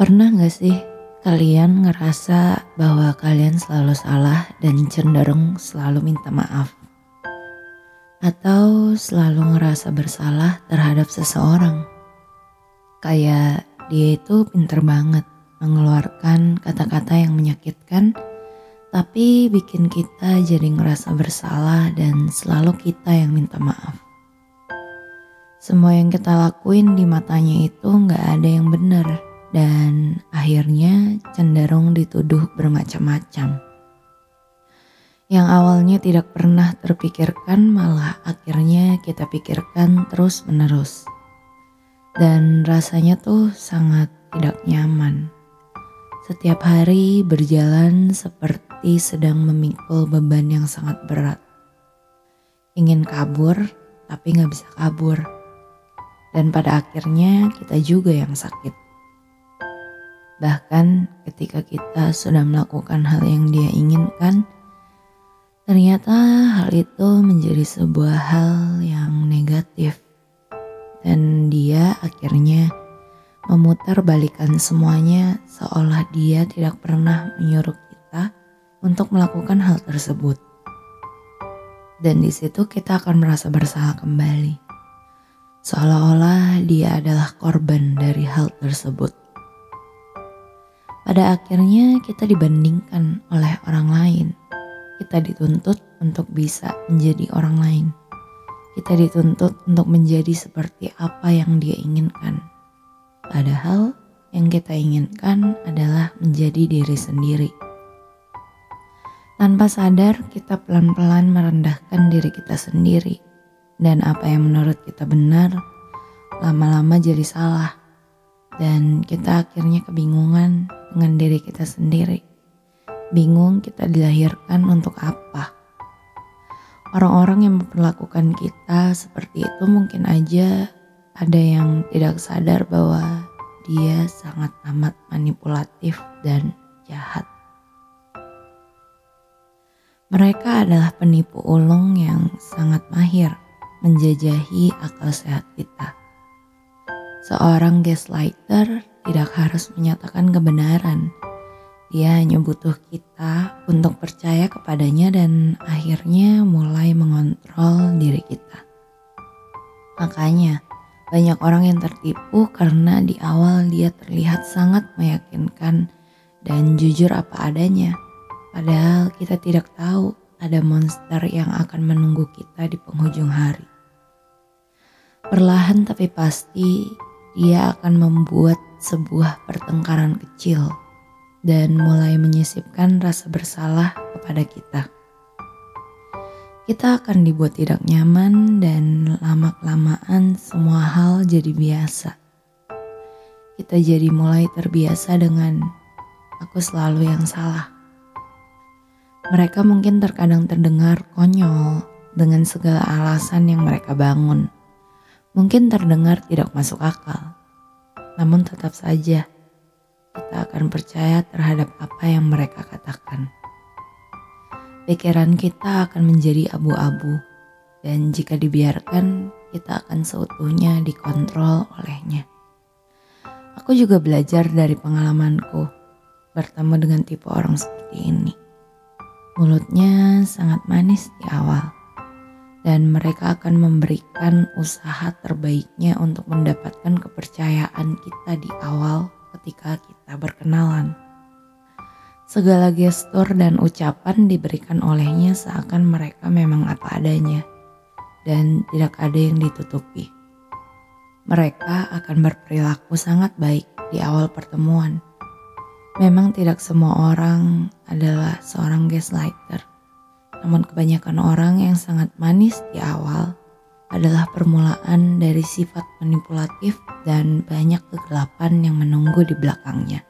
Pernah gak sih kalian ngerasa bahwa kalian selalu salah dan cenderung selalu minta maaf? Atau selalu ngerasa bersalah terhadap seseorang? Kayak dia itu pinter banget mengeluarkan kata-kata yang menyakitkan tapi bikin kita jadi ngerasa bersalah dan selalu kita yang minta maaf. Semua yang kita lakuin di matanya itu gak ada yang benar dan akhirnya cenderung dituduh bermacam-macam. Yang awalnya tidak pernah terpikirkan malah akhirnya kita pikirkan terus-menerus. Dan rasanya tuh sangat tidak nyaman. Setiap hari berjalan seperti sedang memikul beban yang sangat berat. Ingin kabur, tapi nggak bisa kabur. Dan pada akhirnya kita juga yang sakit. Bahkan ketika kita sudah melakukan hal yang dia inginkan, ternyata hal itu menjadi sebuah hal yang negatif. Dan dia akhirnya memutar balikan semuanya seolah dia tidak pernah menyuruh kita untuk melakukan hal tersebut. Dan di situ kita akan merasa bersalah kembali. Seolah-olah dia adalah korban dari hal tersebut. Pada akhirnya kita dibandingkan oleh orang lain. Kita dituntut untuk bisa menjadi orang lain. Kita dituntut untuk menjadi seperti apa yang dia inginkan. Padahal yang kita inginkan adalah menjadi diri sendiri. Tanpa sadar, kita pelan-pelan merendahkan diri kita sendiri, dan apa yang menurut kita benar lama-lama jadi salah, dan kita akhirnya kebingungan dengan diri kita sendiri. Bingung kita dilahirkan untuk apa. Orang-orang yang memperlakukan kita seperti itu mungkin aja ada yang tidak sadar bahwa dia sangat amat manipulatif dan jahat. Mereka adalah penipu ulung yang sangat mahir menjajahi akal sehat kita. Seorang gaslighter tidak harus menyatakan kebenaran. Dia hanya butuh kita untuk percaya kepadanya dan akhirnya mulai mengontrol diri kita. Makanya, banyak orang yang tertipu karena di awal dia terlihat sangat meyakinkan dan jujur apa adanya. Padahal kita tidak tahu ada monster yang akan menunggu kita di penghujung hari. Perlahan tapi pasti dia akan membuat sebuah pertengkaran kecil dan mulai menyisipkan rasa bersalah kepada kita. Kita akan dibuat tidak nyaman dan lama-kelamaan semua hal jadi biasa. Kita jadi mulai terbiasa dengan aku selalu yang salah. Mereka mungkin terkadang terdengar konyol dengan segala alasan yang mereka bangun. Mungkin terdengar tidak masuk akal namun tetap saja kita akan percaya terhadap apa yang mereka katakan. Pikiran kita akan menjadi abu-abu dan jika dibiarkan kita akan seutuhnya dikontrol olehnya. Aku juga belajar dari pengalamanku bertemu dengan tipe orang seperti ini. Mulutnya sangat manis di awal dan mereka akan memberikan usaha terbaiknya untuk mendapatkan kepercayaan kita di awal ketika kita berkenalan. Segala gestur dan ucapan diberikan olehnya seakan mereka memang apa adanya dan tidak ada yang ditutupi. Mereka akan berperilaku sangat baik di awal pertemuan. Memang tidak semua orang adalah seorang gaslighter namun kebanyakan orang yang sangat manis di awal adalah permulaan dari sifat manipulatif dan banyak kegelapan yang menunggu di belakangnya.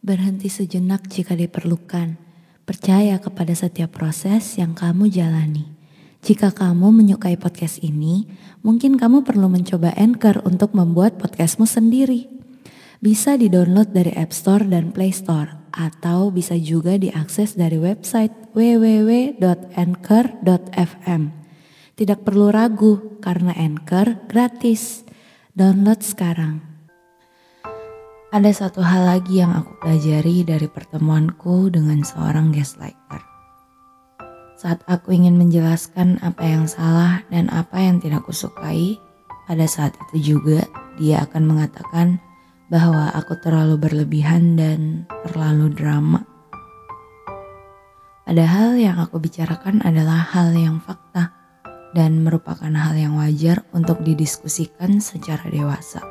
Berhenti sejenak jika diperlukan. Percaya kepada setiap proses yang kamu jalani. Jika kamu menyukai podcast ini, mungkin kamu perlu mencoba Anchor untuk membuat podcastmu sendiri. Bisa di-download dari App Store dan Play Store atau bisa juga diakses dari website www.anchor.fm. Tidak perlu ragu karena Anchor gratis. Download sekarang. Ada satu hal lagi yang aku pelajari dari pertemuanku dengan seorang gaslighter. Saat aku ingin menjelaskan apa yang salah dan apa yang tidak kusukai, pada saat itu juga dia akan mengatakan, bahwa aku terlalu berlebihan dan terlalu drama. Padahal yang aku bicarakan adalah hal yang fakta dan merupakan hal yang wajar untuk didiskusikan secara dewasa.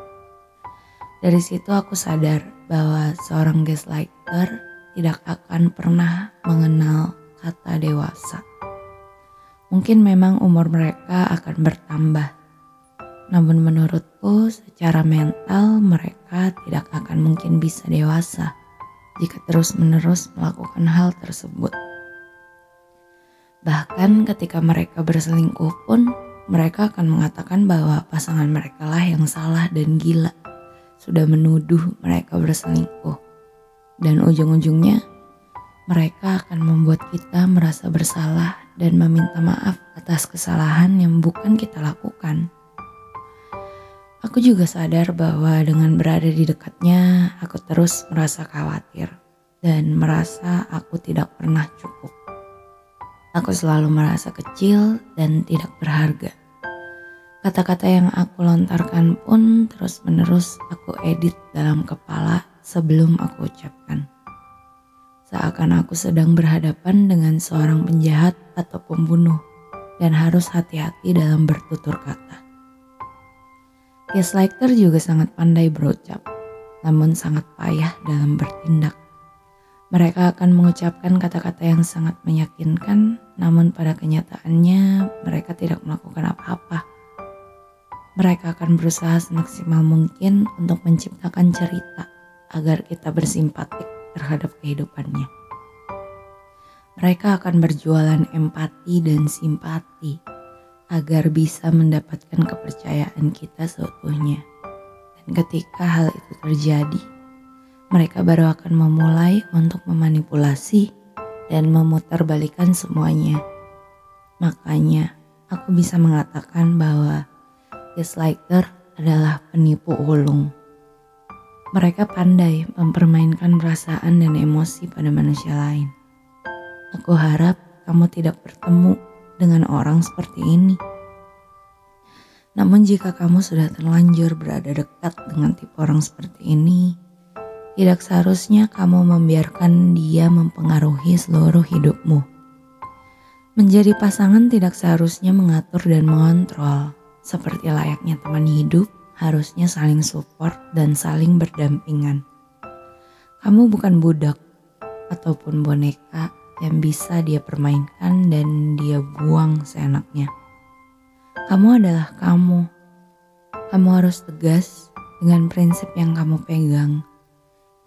Dari situ aku sadar bahwa seorang gaslighter tidak akan pernah mengenal kata dewasa. Mungkin memang umur mereka akan bertambah namun menurutku secara mental mereka tidak akan mungkin bisa dewasa jika terus-menerus melakukan hal tersebut. Bahkan ketika mereka berselingkuh pun mereka akan mengatakan bahwa pasangan mereka lah yang salah dan gila sudah menuduh mereka berselingkuh. Dan ujung-ujungnya mereka akan membuat kita merasa bersalah dan meminta maaf atas kesalahan yang bukan kita lakukan. Aku juga sadar bahwa dengan berada di dekatnya, aku terus merasa khawatir dan merasa aku tidak pernah cukup. Aku selalu merasa kecil dan tidak berharga. Kata-kata yang aku lontarkan pun terus-menerus aku edit dalam kepala sebelum aku ucapkan. Seakan aku sedang berhadapan dengan seorang penjahat atau pembunuh dan harus hati-hati dalam bertutur kata. Gaslighter juga sangat pandai berucap, namun sangat payah dalam bertindak. Mereka akan mengucapkan kata-kata yang sangat meyakinkan, namun pada kenyataannya mereka tidak melakukan apa-apa. Mereka akan berusaha semaksimal mungkin untuk menciptakan cerita agar kita bersimpatik terhadap kehidupannya. Mereka akan berjualan empati dan simpati agar bisa mendapatkan kepercayaan kita seutuhnya. Dan ketika hal itu terjadi, mereka baru akan memulai untuk memanipulasi dan memutarbalikkan semuanya. Makanya, aku bisa mengatakan bahwa gaslighter adalah penipu ulung. Mereka pandai mempermainkan perasaan dan emosi pada manusia lain. Aku harap kamu tidak bertemu dengan orang seperti ini. Namun jika kamu sudah terlanjur berada dekat dengan tipe orang seperti ini, tidak seharusnya kamu membiarkan dia mempengaruhi seluruh hidupmu. Menjadi pasangan tidak seharusnya mengatur dan mengontrol, seperti layaknya teman hidup harusnya saling support dan saling berdampingan. Kamu bukan budak ataupun boneka yang bisa dia permainkan dan dia buang seenaknya. Kamu adalah kamu. Kamu harus tegas dengan prinsip yang kamu pegang.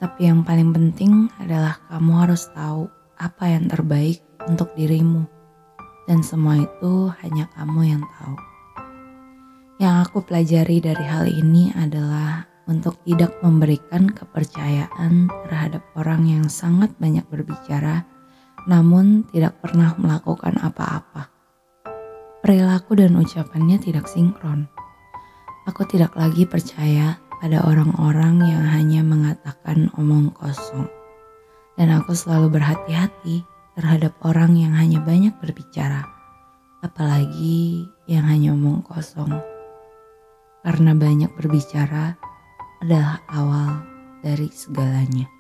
Tapi yang paling penting adalah kamu harus tahu apa yang terbaik untuk dirimu. Dan semua itu hanya kamu yang tahu. Yang aku pelajari dari hal ini adalah untuk tidak memberikan kepercayaan terhadap orang yang sangat banyak berbicara namun tidak pernah melakukan apa-apa. Perilaku dan ucapannya tidak sinkron. Aku tidak lagi percaya pada orang-orang yang hanya mengatakan omong kosong. Dan aku selalu berhati-hati terhadap orang yang hanya banyak berbicara, apalagi yang hanya omong kosong. Karena banyak berbicara adalah awal dari segalanya.